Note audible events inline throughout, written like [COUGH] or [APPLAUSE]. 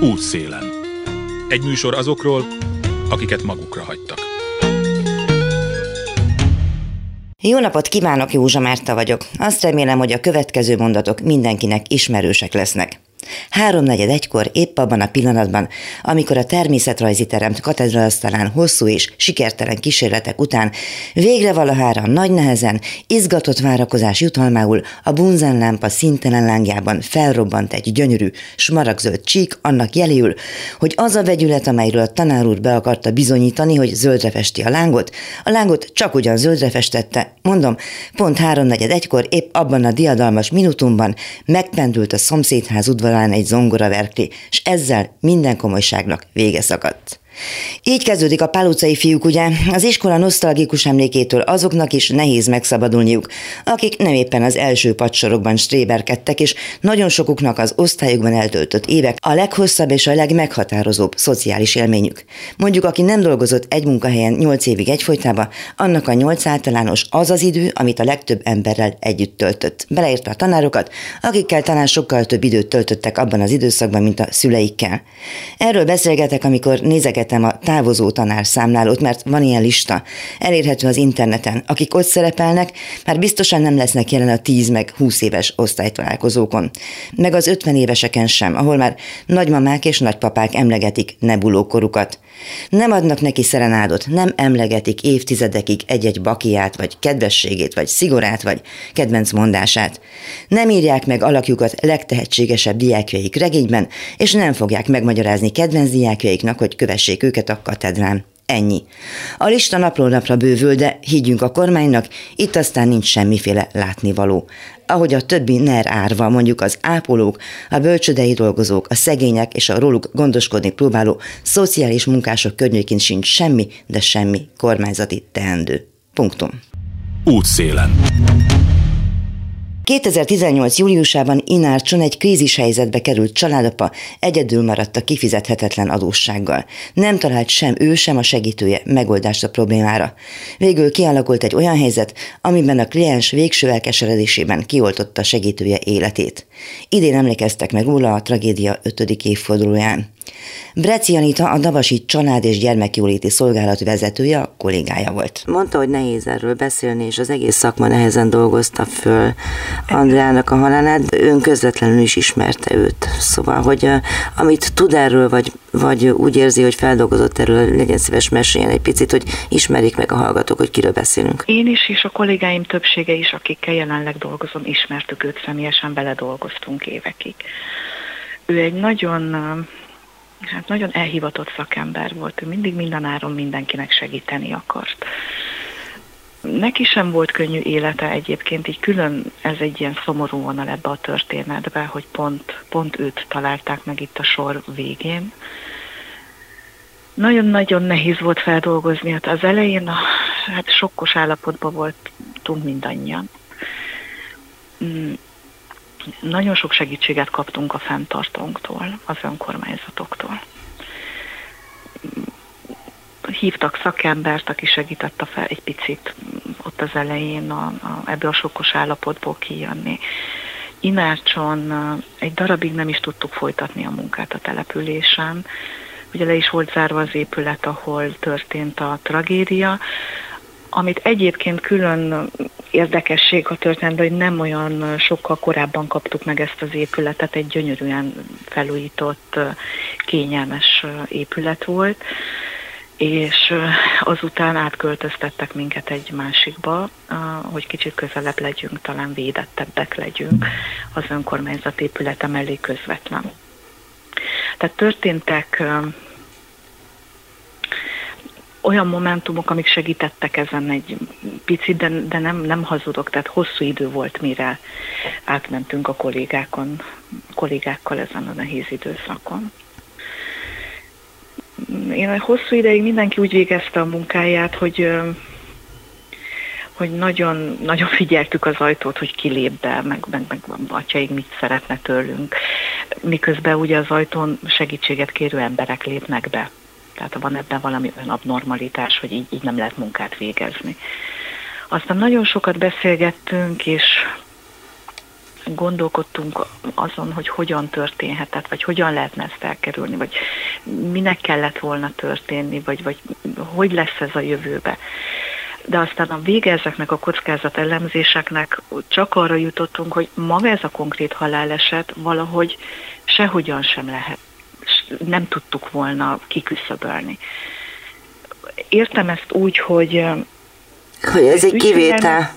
Útszélen. Egy műsor azokról, akiket magukra hagytak. Jó napot kívánok, Józsa Márta vagyok. Azt remélem, hogy a következő mondatok mindenkinek ismerősek lesznek. Háromnegyed egykor, épp abban a pillanatban, amikor a természetrajzi teremt katedrálasztalán hosszú és sikertelen kísérletek után végre valahára nagy nehezen, izgatott várakozás jutalmául a bunzen lámpa szintelen lángjában felrobbant egy gyönyörű, smaragzöld csík annak jeléül, hogy az a vegyület, amelyről a tanár úr be akarta bizonyítani, hogy zöldre festi a lángot, a lángot csak ugyan zöldre festette, mondom, pont háromnegyed egykor épp abban a diadalmas minutumban megpendült a szomszédház udvarán talán egy zongora verkli, és ezzel minden komolyságnak vége szakadt. Így kezdődik a pálutcai fiúk, ugye? Az iskola nosztalgikus emlékétől azoknak is nehéz megszabadulniuk, akik nem éppen az első padsorokban stréberkedtek, és nagyon sokuknak az osztályokban eltöltött évek a leghosszabb és a legmeghatározóbb szociális élményük. Mondjuk, aki nem dolgozott egy munkahelyen nyolc évig egyfolytában, annak a nyolc általános az az idő, amit a legtöbb emberrel együtt töltött. Beleértve a tanárokat, akikkel talán sokkal több időt töltöttek abban az időszakban, mint a szüleikkel. Erről beszélgetek, amikor nézeget nézegetem a távozó tanárszámlálót, mert van ilyen lista, elérhető az interneten. Akik ott szerepelnek, már biztosan nem lesznek jelen a 10 meg 20 éves osztálytalálkozókon. Meg az 50 éveseken sem, ahol már nagymamák és nagypapák emlegetik nebulókorukat. Nem adnak neki szerenádot, nem emlegetik évtizedekig egy-egy bakiát, vagy kedvességét, vagy szigorát, vagy kedvenc mondását. Nem írják meg alakjukat legtehetségesebb diákjaik regényben, és nem fogják megmagyarázni kedvenc diákjaiknak, hogy kövessék őket a katedrán. Ennyi. A lista napról napra bővül, de higgyünk a kormánynak, itt aztán nincs semmiféle látnivaló. Ahogy a többi NER árva, mondjuk az ápolók, a bölcsödei dolgozók, a szegények és a róluk gondoskodni próbáló szociális munkások környékén sincs semmi, de semmi kormányzati teendő. Punktum. Útszélen. 2018. júliusában Inárcson egy krízis helyzetbe került családapa egyedül maradt a kifizethetetlen adóssággal. Nem talált sem ő, sem a segítője megoldást a problémára. Végül kialakult egy olyan helyzet, amiben a kliens végső elkeseredésében kioltotta segítője életét. Idén emlékeztek meg róla a tragédia 5. évfordulóján. Breci Anita, a Davasi Család és Gyermekjóléti Szolgálat vezetője, a kollégája volt. Mondta, hogy nehéz erről beszélni, és az egész szakma nehezen dolgozta föl Andrának a halálát. Ön közvetlenül is ismerte őt. Szóval, hogy amit tud erről, vagy, vagy úgy érzi, hogy feldolgozott erről, legyen szíves meséljen egy picit, hogy ismerik meg a hallgatók, hogy kiről beszélünk. Én is, és a kollégáim többsége is, akikkel jelenleg dolgozom, ismertük őt személyesen, beledolgoztunk évekig. Ő egy nagyon hát nagyon elhivatott szakember volt, ő mindig mindenáron mindenkinek segíteni akart. Neki sem volt könnyű élete egyébként, így külön ez egy ilyen szomorú vonal ebbe a történetbe, hogy pont, pont őt találták meg itt a sor végén. Nagyon-nagyon nehéz volt feldolgozni, hát az elején hát sokkos állapotban voltunk mindannyian. Nagyon sok segítséget kaptunk a fenntartónktól, az önkormányzatoktól. Hívtak szakembert, aki segítette fel egy picit ott az elején a, a, ebből a sokkos állapotból kijönni. Inárcson egy darabig nem is tudtuk folytatni a munkát a településen. Ugye le is volt zárva az épület, ahol történt a tragédia, amit egyébként külön érdekesség a történetben, hogy nem olyan sokkal korábban kaptuk meg ezt az épületet, egy gyönyörűen felújított, kényelmes épület volt, és azután átköltöztettek minket egy másikba, hogy kicsit közelebb legyünk, talán védettebbek legyünk az önkormányzat épülete mellé közvetlen. Tehát történtek olyan momentumok, amik segítettek ezen egy picit, de, de nem, nem hazudok, tehát hosszú idő volt, mire átmentünk a kollégákon, kollégákkal ezen a nehéz időszakon. Én hosszú ideig mindenki úgy végezte a munkáját, hogy hogy nagyon, nagyon figyeltük az ajtót, hogy kilép be, meg, meg, meg atyaig mit szeretne tőlünk. Miközben ugye az ajtón segítséget kérő emberek lépnek be. Tehát van ebben valami olyan hogy így, így nem lehet munkát végezni. Aztán nagyon sokat beszélgettünk, és gondolkodtunk azon, hogy hogyan történhetett, vagy hogyan lehetne ezt elkerülni, vagy minek kellett volna történni, vagy, vagy hogy lesz ez a jövőbe. De aztán a vége ezeknek a kockázat elemzéseknek csak arra jutottunk, hogy maga ez a konkrét haláleset valahogy sehogyan sem lehet, nem tudtuk volna kiküszöbölni. Értem ezt úgy, hogy hogy ez egy kivétel.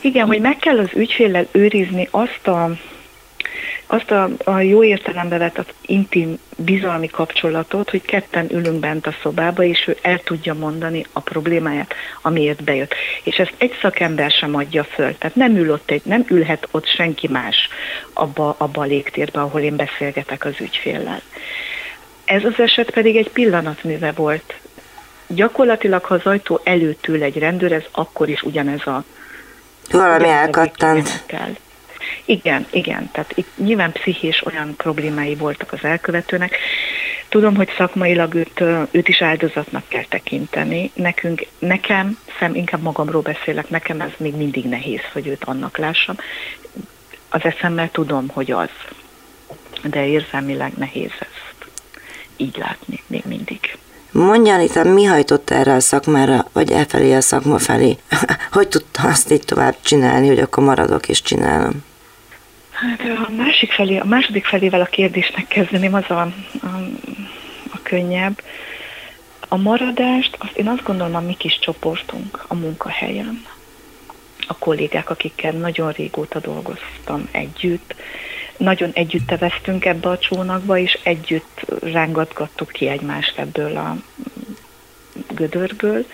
Igen, hogy meg kell az ügyféllel őrizni azt a, azt a, a jó értelembe vett az intim bizalmi kapcsolatot, hogy ketten ülünk bent a szobába, és ő el tudja mondani a problémáját, amiért bejött. És ezt egy szakember sem adja föl. Tehát nem, ül ott egy, nem ülhet ott senki más abba, abba a légtérbe, ahol én beszélgetek az ügyféllel. Ez az eset pedig egy pillanatműve volt. Gyakorlatilag, ha az ajtó előtt ül egy rendőr, ez akkor is ugyanez a valami elkattant. Igen, igen, tehát itt nyilván pszichés olyan problémái voltak az elkövetőnek. Tudom, hogy szakmailag őt, őt is áldozatnak kell tekinteni. Nekünk, nekem, szem, inkább magamról beszélek, nekem ez még mindig nehéz, hogy őt annak lássam. Az eszemmel tudom, hogy az, de érzelmileg nehéz ezt így látni még mindig. Mondja, Anita, mi hajtott erre a szakmára, vagy elfelé a szakma felé? [LAUGHS] hogy tudta azt így tovább csinálni, hogy akkor maradok és csinálom? Hát a másik felé, a második felével a kérdésnek kezdeném, az a, a, a könnyebb. A maradást, azt én azt gondolom a mi kis csoportunk a munkahelyen, a kollégák, akikkel nagyon régóta dolgoztam együtt, nagyon együtt teveztünk ebbe a csónakba, és együtt rángatgattuk ki egymást ebből a gödörből.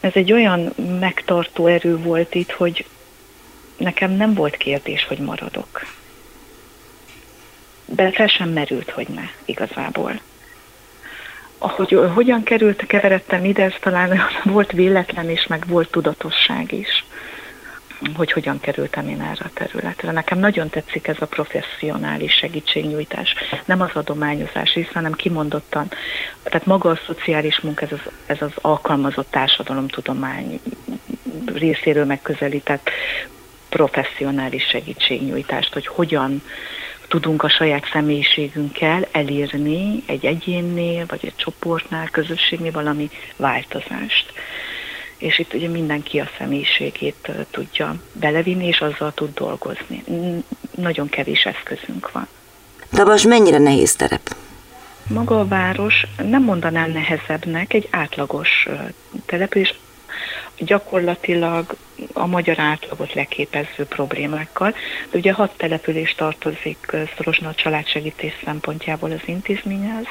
Ez egy olyan megtartó erő volt itt, hogy nekem nem volt kérdés, hogy maradok. De fel sem merült, hogy ne, igazából. Ahogy hogyan került, keveredtem ide, ez talán [LAUGHS] volt véletlen is, meg volt tudatosság is hogy hogyan kerültem én erre a területre. Nekem nagyon tetszik ez a professzionális segítségnyújtás, nem az adományozás rész, hanem kimondottan, tehát maga a szociális munka, ez az, ez az alkalmazott társadalomtudomány részéről megközelített professzionális segítségnyújtást, hogy hogyan tudunk a saját személyiségünkkel elérni egy egyénnél, vagy egy csoportnál, közösségnél valami változást és itt ugye mindenki a személyiségét tudja belevinni, és azzal tud dolgozni. Nagyon kevés eszközünk van. Most mennyire nehéz terep? Maga a város nem mondanám nehezebbnek, egy átlagos település, gyakorlatilag a magyar átlagot leképező problémákkal. De ugye hat település tartozik szorosan a családsegítés szempontjából az intézményhez,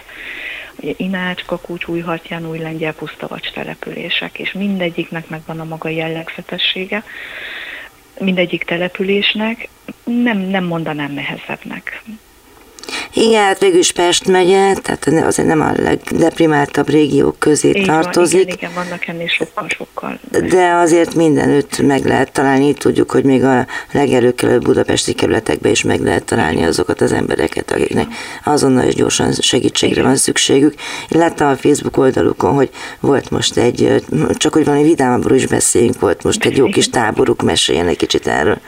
ugye Inács, Kakucs, Újhatján, Új Lengyel, Pusztavacs települések, és mindegyiknek megvan a maga jellegzetessége, mindegyik településnek, nem, nem mondanám nehezebbnek. Igen, hát végül is Pest megye, tehát azért nem a legdeprimáltabb régiók közé Így tartozik. Van, igen, igen, vannak ennél sokkal-sokkal. De azért mindenütt meg lehet találni, tudjuk, hogy még a legelőkelőbb budapesti kerületekben is meg lehet találni azokat az embereket, akiknek azonnal és gyorsan segítségre igen. van szükségük. Én láttam a Facebook oldalukon, hogy volt most egy, csak hogy valami vidámabbról is beszéljünk, volt most egy jó kis táboruk, meséljen egy kicsit erről.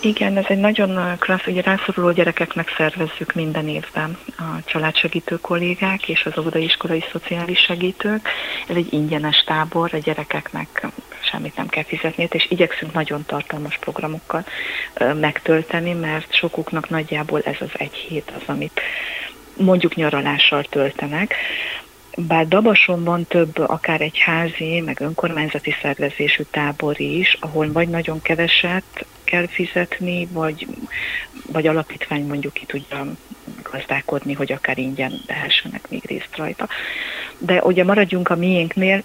Igen, ez egy nagyon klassz, ugye rászoruló gyerekeknek szervezzük minden évben a családsegítő kollégák és az óvodaiskolai szociális segítők. Ez egy ingyenes tábor, a gyerekeknek semmit nem kell fizetni, és igyekszünk nagyon tartalmas programokkal megtölteni, mert sokuknak nagyjából ez az egy hét az, amit mondjuk nyaralással töltenek. Bár Dabason van több, akár egy házi, meg önkormányzati szervezésű tábor is, ahol vagy nagyon keveset kell fizetni, vagy, vagy alapítvány mondjuk ki tudja gazdálkodni, hogy akár ingyen lehessenek még részt rajta. De ugye maradjunk a miénknél,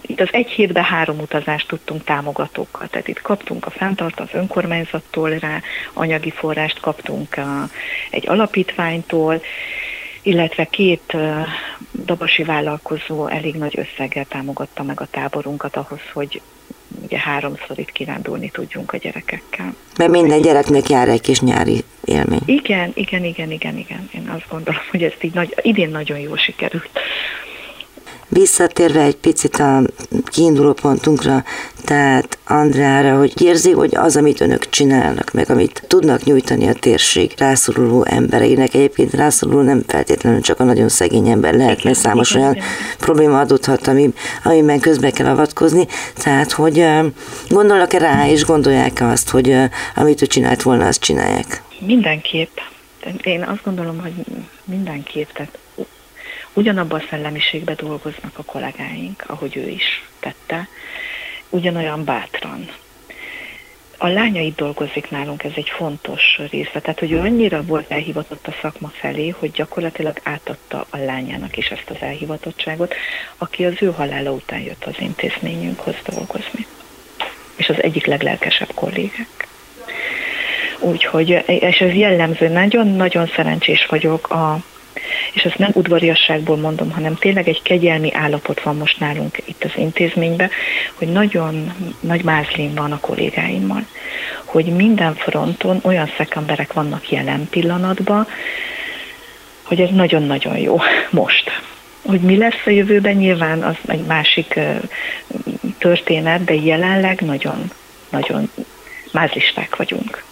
itt az egy hétben három utazást tudtunk támogatókkal. Tehát itt kaptunk a fenntart az önkormányzattól rá, anyagi forrást kaptunk a, egy alapítványtól, illetve két dabasi vállalkozó elég nagy összeggel támogatta meg a táborunkat ahhoz, hogy ugye háromszor itt kirándulni tudjunk a gyerekekkel. Mert minden gyereknek jár egy kis nyári élmény. Igen, igen, igen, igen, igen. Én azt gondolom, hogy ezt így nagy, idén nagyon jól sikerült. Visszatérve egy picit a kiinduló pontunkra, tehát Andrára, hogy érzi, hogy az, amit önök csinálnak, meg amit tudnak nyújtani a térség rászoruló embereinek, egyébként rászoruló nem feltétlenül csak a nagyon szegény ember lehet, mert számos olyan probléma adódhat, ami, amiben közbe kell avatkozni, tehát hogy gondolnak-e rá, és gondolják-e azt, hogy amit ő csinált volna, azt csinálják? Mindenképp. Én azt gondolom, hogy mindenképp, tehát ugyanabban a szellemiségben dolgoznak a kollégáink, ahogy ő is tette, ugyanolyan bátran. A lánya itt dolgozik nálunk, ez egy fontos része. Tehát, hogy ő annyira volt elhivatott a szakma felé, hogy gyakorlatilag átadta a lányának is ezt az elhivatottságot, aki az ő halála után jött az intézményünkhoz dolgozni. És az egyik leglelkesebb kollégák. Úgyhogy, és ez jellemző, nagyon-nagyon szerencsés vagyok a, és ezt nem udvariasságból mondom, hanem tényleg egy kegyelmi állapot van most nálunk itt az intézményben, hogy nagyon nagy mázlin van a kollégáimmal, hogy minden fronton olyan szekemberek vannak jelen pillanatban, hogy ez nagyon-nagyon jó [LAUGHS] most. Hogy mi lesz a jövőben, nyilván az egy másik történet, de jelenleg nagyon, nagyon mázlisták vagyunk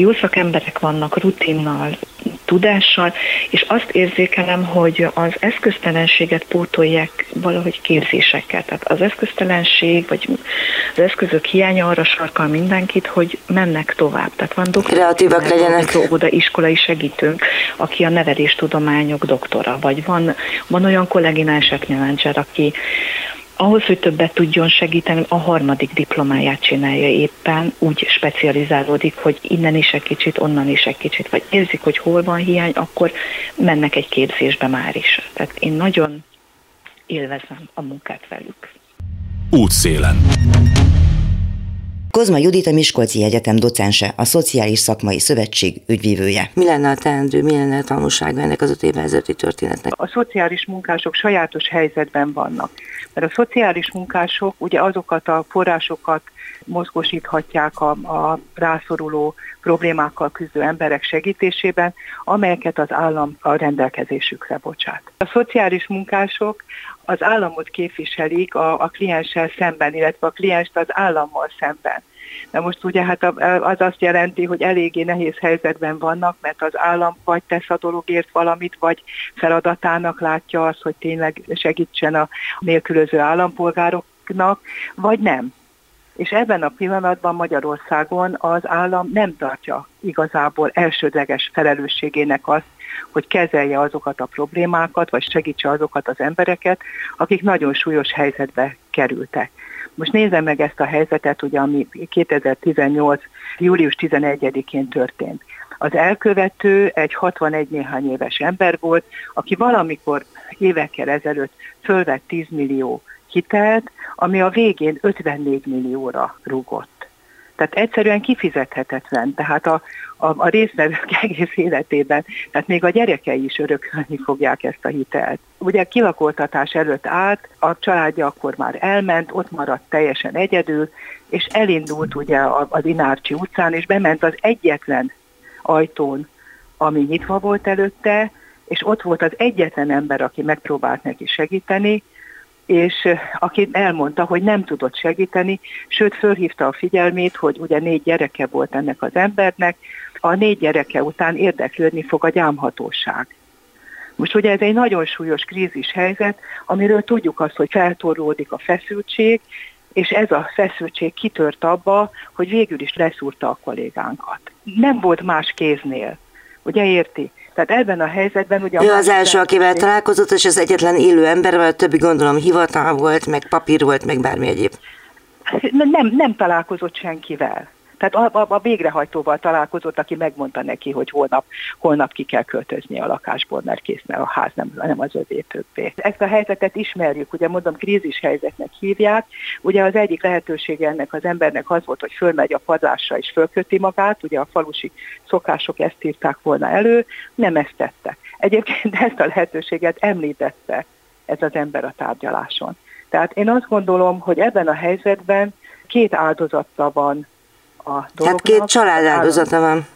jó szakemberek vannak rutinnal, tudással, és azt érzékelem, hogy az eszköztelenséget pótolják valahogy képzésekkel. Tehát az eszköztelenség, vagy az eszközök hiánya arra sarkal mindenkit, hogy mennek tovább. Tehát van doktor, kreatívak legyenek. Oda iskolai segítőnk, aki a neveléstudományok doktora, vagy van, van olyan kolléginális menedzser, aki ahhoz, hogy többet tudjon segíteni, a harmadik diplomáját csinálja éppen, úgy specializálódik, hogy innen is egy kicsit, onnan is egy kicsit, vagy érzik, hogy hol van hiány, akkor mennek egy képzésbe már is. Tehát én nagyon élvezem a munkát velük. Útszélen. Kozma Judit a Miskolci Egyetem docense, a Szociális Szakmai Szövetség ügyvívője. Mi lenne a teendő, mi lenne a tanulsága ennek az öt évvel ezelőtti történetnek? A szociális munkások sajátos helyzetben vannak. Mert a szociális munkások ugye azokat a forrásokat mozgosíthatják a, a rászoruló problémákkal küzdő emberek segítésében, amelyeket az állam a rendelkezésükre bocsát. A szociális munkások az államot képviselik a, a klienssel szemben, illetve a klienst az állammal szemben. De most ugye hát az azt jelenti, hogy eléggé nehéz helyzetben vannak, mert az állam vagy tesz a dologért valamit, vagy feladatának látja azt, hogy tényleg segítsen a nélkülöző állampolgároknak, vagy nem. És ebben a pillanatban Magyarországon az állam nem tartja igazából elsődleges felelősségének azt, hogy kezelje azokat a problémákat, vagy segítse azokat az embereket, akik nagyon súlyos helyzetbe kerültek. Most nézem meg ezt a helyzetet, ugye, ami 2018. július 11-én történt. Az elkövető egy 61 néhány éves ember volt, aki valamikor évekkel ezelőtt fölvett 10 millió hitelt, ami a végén 54 millióra rúgott. Tehát egyszerűen kifizethetetlen. Tehát a, a, a részvevők [LAUGHS] egész életében, tehát még a gyerekei is örökölni fogják ezt a hitelt. Ugye kilakoltatás előtt állt, a családja akkor már elment, ott maradt teljesen egyedül, és elindult ugye az Inárcsi utcán, és bement az egyetlen ajtón, ami nyitva volt előtte, és ott volt az egyetlen ember, aki megpróbált neki segíteni, és aki elmondta, hogy nem tudott segíteni, sőt fölhívta a figyelmét, hogy ugye négy gyereke volt ennek az embernek, a négy gyereke után érdeklődni fog a gyámhatóság. Most ugye ez egy nagyon súlyos krízis helyzet, amiről tudjuk azt, hogy feltorlódik a feszültség, és ez a feszültség kitört abba, hogy végül is leszúrta a kollégánkat. Nem volt más kéznél. Ugye érti? Tehát ebben a helyzetben ugye... Ő az első, akivel találkozott, és az egyetlen élő ember, vagy a többi gondolom hivatal volt, meg papír volt, meg bármi egyéb. Nem, nem találkozott senkivel. Tehát a, a, a végrehajtóval találkozott, aki megmondta neki, hogy holnap, holnap ki kell költözni a lakásból, mert kész, mert a ház nem, nem az övé többé. Ezt a helyzetet ismerjük, ugye mondom, krízis helyzetnek hívják. Ugye az egyik lehetősége ennek az embernek az volt, hogy fölmegy a padlásra és fölköti magát, ugye a falusi szokások ezt írták volna elő, nem ezt tette. Egyébként ezt a lehetőséget említette ez az ember a tárgyaláson. Tehát én azt gondolom, hogy ebben a helyzetben két áldozata van a dolognak. Tehát két család áldozata van.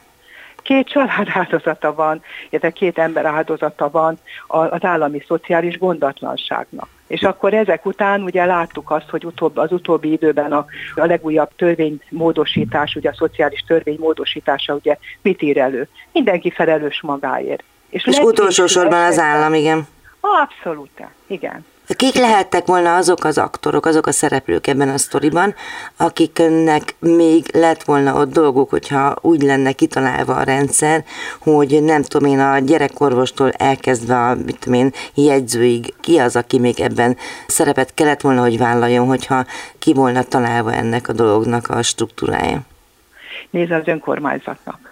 Két család áldozata van, illetve két ember áldozata van az állami szociális gondatlanságnak. És akkor ezek után ugye láttuk azt, hogy utóbb, az utóbbi időben a, a legújabb törvénymódosítás, ugye a szociális törvény módosítása ugye mit ír elő? Mindenki felelős magáért. És, és utolsó sorban az állam, igen. Abszolút, igen. Kik lehettek volna azok az aktorok, azok a szereplők ebben a sztoriban, akiknek még lett volna ott dolguk, hogyha úgy lenne kitalálva a rendszer, hogy nem tudom én, a gyerekorvostól elkezdve a mit tudom én, jegyzőig, ki az, aki még ebben szerepet kellett volna, hogy vállaljon, hogyha ki volna találva ennek a dolognak a struktúrája? Nézd az önkormányzatnak.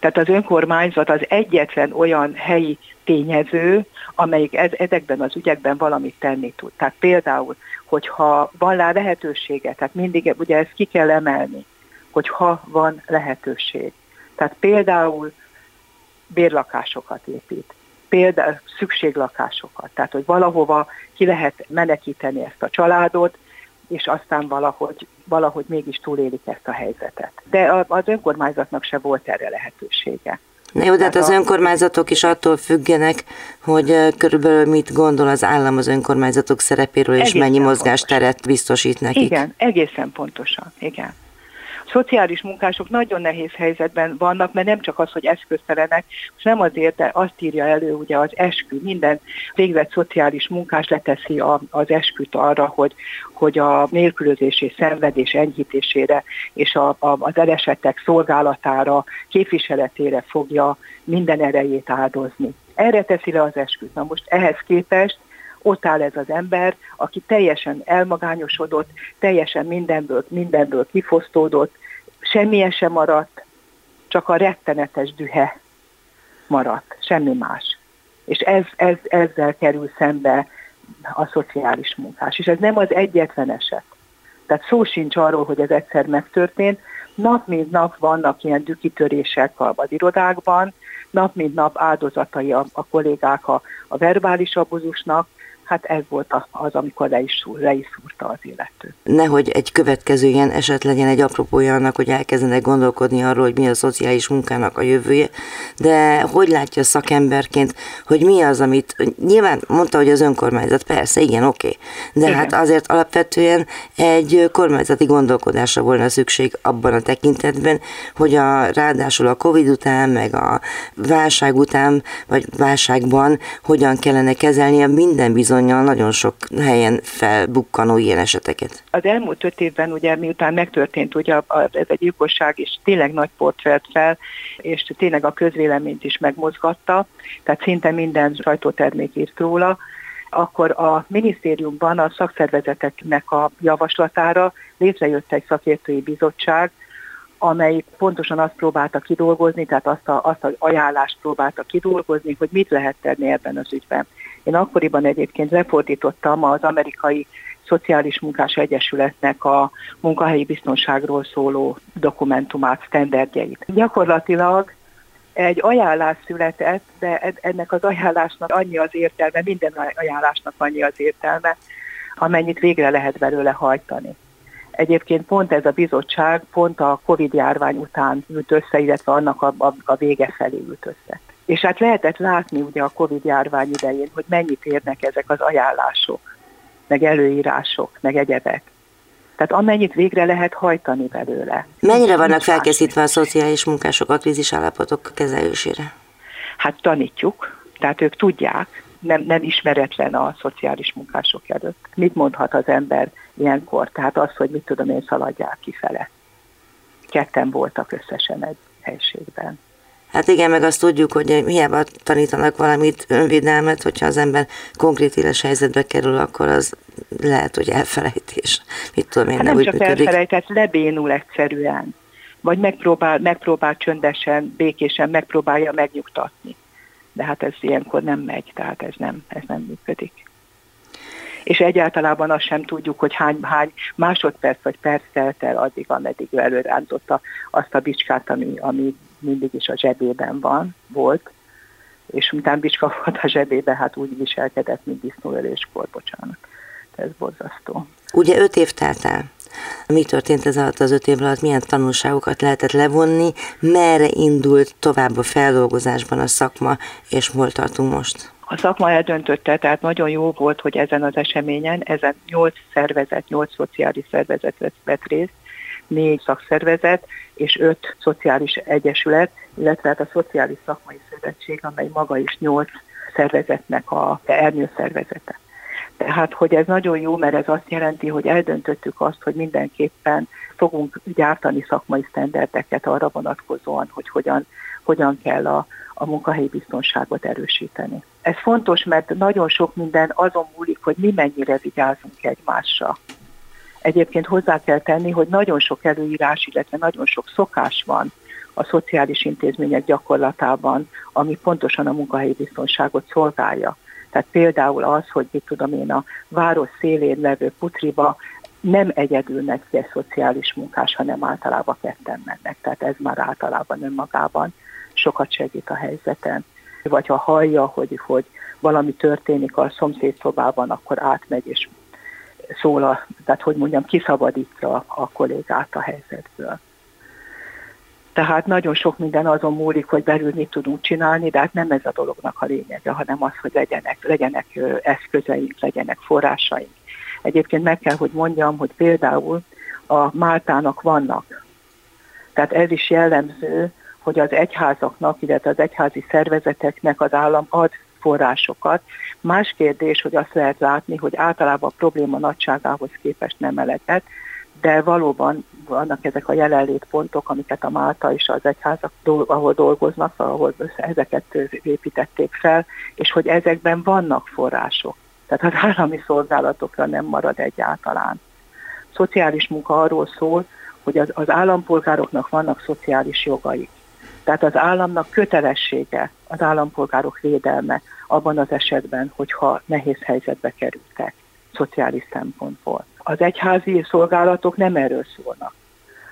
Tehát az önkormányzat az egyetlen olyan helyi tényező, amelyik ez, ezekben az ügyekben valamit tenni tud. Tehát például, hogyha van rá lehetősége, tehát mindig ugye ezt ki kell emelni, hogyha van lehetőség. Tehát például bérlakásokat épít, például szükséglakásokat, tehát hogy valahova ki lehet menekíteni ezt a családot, és aztán valahogy, valahogy mégis túlélik ezt a helyzetet. De az önkormányzatnak se volt erre lehetősége. Na jó, de hát az önkormányzatok is attól függenek, hogy körülbelül mit gondol az állam az önkormányzatok szerepéről, és mennyi mozgásteret biztosít nekik. Igen, egészen pontosan, igen szociális munkások nagyon nehéz helyzetben vannak, mert nem csak az, hogy eszköztelenek, és nem azért, de azt írja elő ugye az eskü, minden végzett szociális munkás leteszi a, az esküt arra, hogy, hogy a nélkülözés és szenvedés enyhítésére és a, a, az elesettek szolgálatára, képviseletére fogja minden erejét áldozni. Erre teszi le az esküt. Na most ehhez képest ott áll ez az ember, aki teljesen elmagányosodott, teljesen mindenből, mindenből kifosztódott, semmilyen sem maradt, csak a rettenetes dühe maradt, semmi más. És ez, ez, ezzel kerül szembe a szociális munkás. És ez nem az egyetlen eset. Tehát szó sincs arról, hogy ez egyszer megtörtént. Nap mint nap vannak ilyen dükitörések az irodákban, nap mint nap áldozatai a, a kollégák a, a verbális abuzusnak, hát ez volt az, amikor le is, le is szúrta az illető. Nehogy egy következő ilyen eset legyen egy apropója annak, hogy elkezdenek gondolkodni arról, hogy mi a szociális munkának a jövője, de hogy látja szakemberként, hogy mi az, amit nyilván mondta, hogy az önkormányzat, persze, igen, oké, okay, de igen. hát azért alapvetően egy kormányzati gondolkodásra volna szükség abban a tekintetben, hogy a ráadásul a Covid után, meg a válság után, vagy válságban hogyan kellene kezelni a minden bizony bizonyal nagyon sok helyen felbukkanó ilyen eseteket. Az elmúlt öt évben, ugye miután megtörtént ugye a, ez a gyilkosság, és tényleg nagy port vett fel, és tényleg a közvéleményt is megmozgatta, tehát szinte minden sajtótermék írt róla, akkor a minisztériumban a szakszervezeteknek a javaslatára létrejött egy szakértői bizottság, amely pontosan azt próbálta kidolgozni, tehát azt, a, azt az ajánlást próbálta kidolgozni, hogy mit lehet tenni ebben az ügyben. Én akkoriban egyébként lefordítottam az amerikai Szociális Munkás Egyesületnek a munkahelyi biztonságról szóló dokumentumát, standardjeit. Gyakorlatilag egy ajánlás született, de ennek az ajánlásnak annyi az értelme, minden ajánlásnak annyi az értelme, amennyit végre lehet belőle hajtani. Egyébként pont ez a bizottság pont a Covid járvány után ült össze, illetve annak a, a, a vége felé ült össze. És hát lehetett látni ugye a Covid járvány idején, hogy mennyit érnek ezek az ajánlások, meg előírások, meg egyebek. Tehát amennyit végre lehet hajtani belőle. Mennyire vannak felkészítve a szociális munkások a krízis állapotok kezelésére? Hát tanítjuk, tehát ők tudják, nem, nem ismeretlen a szociális munkások előtt. Mit mondhat az ember ilyenkor? Tehát az, hogy mit tudom én, szaladják kifele. Ketten voltak összesen egy helységben. Hát igen, meg azt tudjuk, hogy hiába tanítanak valamit, önvédelmet, hogyha az ember konkrét éles helyzetbe kerül, akkor az lehet, hogy elfelejtés. Mit tudom én, hát nem, nem csak működik. elfelejtett, lebénul egyszerűen. Vagy megpróbál, megpróbál csöndesen, békésen, megpróbálja megnyugtatni. De hát ez ilyenkor nem megy, tehát ez nem, ez nem működik. És egyáltalában azt sem tudjuk, hogy hány, hány másodperc vagy perc telt el addig, ameddig előrántotta azt a bicskát, ami, ami mindig is a zsebében van, volt, és miután bicska volt a zsebében, hát úgy viselkedett, mint disznóöléskor, bocsánat. Ez borzasztó. Ugye öt év telt el. Mi történt ez alatt az öt év alatt, milyen tanulságokat lehetett levonni, merre indult tovább a feldolgozásban a szakma, és hol tartunk most? A szakma eldöntötte, tehát nagyon jó volt, hogy ezen az eseményen, ezen nyolc szervezet, nyolc szociális szervezet vett részt, négy szakszervezet és öt szociális egyesület, illetve hát a Szociális Szakmai Szövetség, amely maga is nyolc szervezetnek a szervezete. Tehát, hogy ez nagyon jó, mert ez azt jelenti, hogy eldöntöttük azt, hogy mindenképpen fogunk gyártani szakmai sztenderdeket arra vonatkozóan, hogy hogyan, hogyan kell a, a munkahelyi biztonságot erősíteni. Ez fontos, mert nagyon sok minden azon múlik, hogy mi mennyire vigyázunk egymásra. Egyébként hozzá kell tenni, hogy nagyon sok előírás, illetve nagyon sok szokás van a szociális intézmények gyakorlatában, ami pontosan a munkahelyi biztonságot szolgálja. Tehát például az, hogy mit tudom én, a város szélén levő putriba nem egyedül megy egy szociális munkás, hanem általában ketten mennek. Tehát ez már általában önmagában sokat segít a helyzeten. Vagy ha hallja, hogy, hogy valami történik a szomszéd szobában, akkor átmegy és szól, a, tehát hogy mondjam, kiszabadítja a kollégát a helyzetből. Tehát nagyon sok minden azon múlik, hogy belül mit tudunk csinálni, de hát nem ez a dolognak a lényege, hanem az, hogy legyenek, legyenek eszközeink, legyenek forrásaink. Egyébként meg kell, hogy mondjam, hogy például a Máltának vannak. Tehát ez is jellemző, hogy az egyházaknak, illetve az egyházi szervezeteknek az állam ad forrásokat. Más kérdés, hogy azt lehet látni, hogy általában a probléma nagyságához képest nem eleget, de valóban vannak ezek a jelenlétpontok, amiket a Málta és az egyházak, ahol dolgoznak, ahol ezeket építették fel, és hogy ezekben vannak források. Tehát az állami szolgálatokra nem marad egyáltalán. Szociális munka arról szól, hogy az, az állampolgároknak vannak szociális jogaik. Tehát az államnak kötelessége az állampolgárok védelme abban az esetben, hogyha nehéz helyzetbe kerültek szociális szempontból. Az egyházi szolgálatok nem erről szólnak.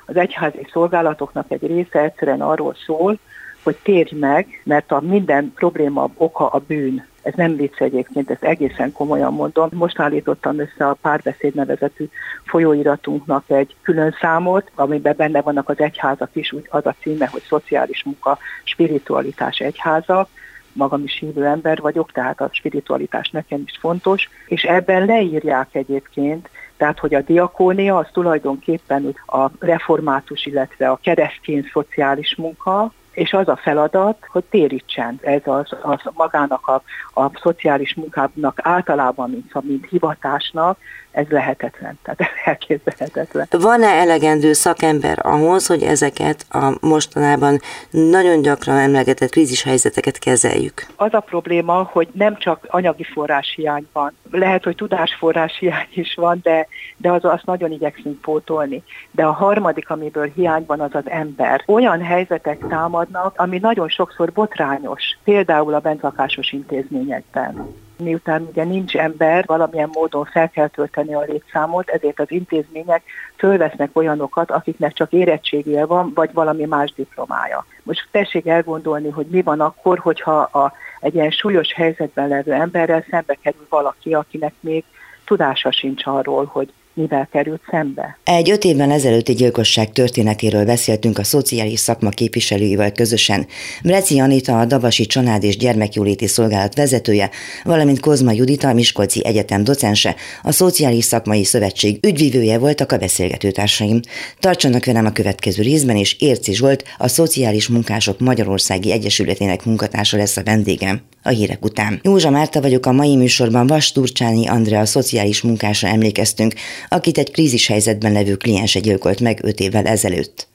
Az egyházi szolgálatoknak egy része egyszerűen arról szól, hogy térj meg, mert a minden probléma oka a bűn. Ez nem vicc egyébként, ezt egészen komolyan mondom. Most állítottam össze a párbeszéd nevezetű folyóiratunknak egy külön számot, amiben benne vannak az egyházak is, úgy az a címe, hogy Szociális Munka, Spiritualitás Egyházak, magam is hívő ember vagyok, tehát a spiritualitás nekem is fontos, és ebben leírják egyébként, tehát, hogy a diakónia az tulajdonképpen a református, illetve a keresztény szociális munka, és az a feladat, hogy térítsen ez az, az magának a, a szociális munkának általában, mint, mint hivatásnak, ez lehetetlen, tehát ez elképzelhetetlen. Van-e elegendő szakember ahhoz, hogy ezeket a mostanában nagyon gyakran emlegetett krízishelyzeteket kezeljük? Az a probléma, hogy nem csak anyagi forrás hiány van. Lehet, hogy tudásforrás hiány is van, de, de az, azt nagyon igyekszünk pótolni. De a harmadik, amiből hiány van, az az ember. Olyan helyzetek támadnak, ami nagyon sokszor botrányos, például a bentlakásos intézményekben miután ugye nincs ember, valamilyen módon fel kell tölteni a létszámot, ezért az intézmények fölvesznek olyanokat, akiknek csak érettségje van, vagy valami más diplomája. Most tessék elgondolni, hogy mi van akkor, hogyha a, egy ilyen súlyos helyzetben levő emberrel szembe kerül valaki, akinek még tudása sincs arról, hogy mivel került szembe. Egy öt évben ezelőtti gyilkosság történetéről beszéltünk a szociális szakma képviselőivel közösen. Breci Anita, a Dabasi Család és Gyermekjóléti Szolgálat vezetője, valamint Kozma Judita, Miskolci Egyetem docense, a Szociális Szakmai Szövetség ügyvívője voltak a beszélgetőtársaim. Tartsanak velem a következő részben, és Érci Zsolt, a Szociális Munkások Magyarországi Egyesületének munkatársa lesz a vendégem a hírek után. Józsa Márta vagyok, a mai műsorban Vas Turcsáni Andrea szociális munkásra emlékeztünk, akit egy krízis helyzetben levő kliense gyilkolt meg öt évvel ezelőtt.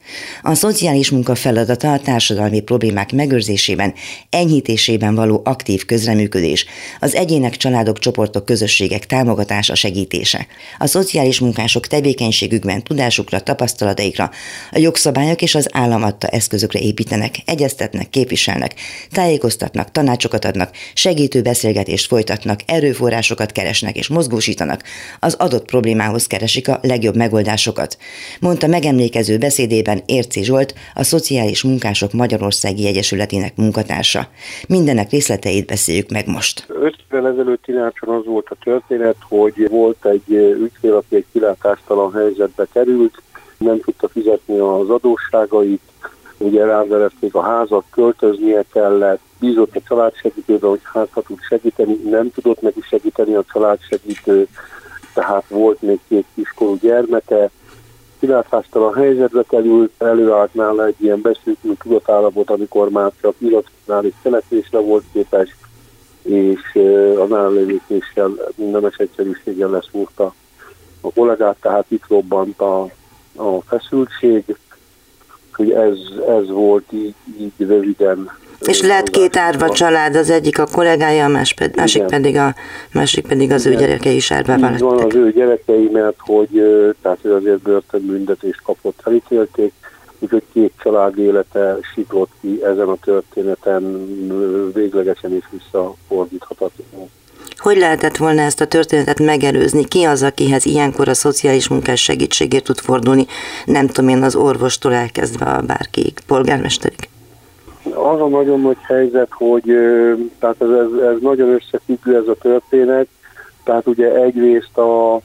A szociális munka feladata a társadalmi problémák megőrzésében, enyhítésében való aktív közreműködés, az egyének, családok, csoportok, közösségek támogatása, segítése. A szociális munkások tevékenységükben tudásukra, tapasztalataikra, a jogszabályok és az állam adta eszközökre építenek, egyeztetnek, képviselnek, tájékoztatnak, tanácsokat adnak, segítő beszélgetést folytatnak, erőforrásokat keresnek és mozgósítanak, az adott problémához keresik a legjobb megoldásokat, mondta megemlékező beszédében Körben Érci Zsolt, a Szociális Munkások Magyarországi Egyesületének munkatársa. Mindenek részleteit beszéljük meg most. Öt évvel ezelőtt Tinácson az volt a történet, hogy volt egy ügyfél, aki egy kilátástalan helyzetbe került, nem tudta fizetni az adósságait, ugye ráverezték a házat, költöznie kellett, bízott a családsegítőbe, hogy hát tud segíteni, nem tudott neki segíteni a családsegítő, tehát volt még két kiskorú gyermeke, kilátástalan helyzetbe került, előállt nála egy ilyen beszűkült tudatállapot, amikor már csak irracionális szelekvésre volt képes, és a nála lévéskéssel nemes egyszerűséggel leszúrta a kollégát, tehát itt robbant a, a feszültség, hogy ez, ez volt így, így röviden. És lehet két árva család, az egyik a kollégája, a más ped, másik, pedig a, másik pedig az Igen. ő gyerekei is Így van az ő gyerekei, mert hogy, tehát ő azért börtönbüntetést kapott, elítélték, úgyhogy két család élete siklott ki ezen a történeten véglegesen is visszafordíthatatlanul. Hogy lehetett volna ezt a történetet megelőzni? Ki az, akihez ilyenkor a szociális munkás segítségért tud fordulni? Nem tudom én, az orvostól elkezdve a bárkiig, polgármesterig. Az a nagyon nagy helyzet, hogy tehát ez, ez, ez nagyon összefüggő ez a történet, tehát ugye egyrészt a,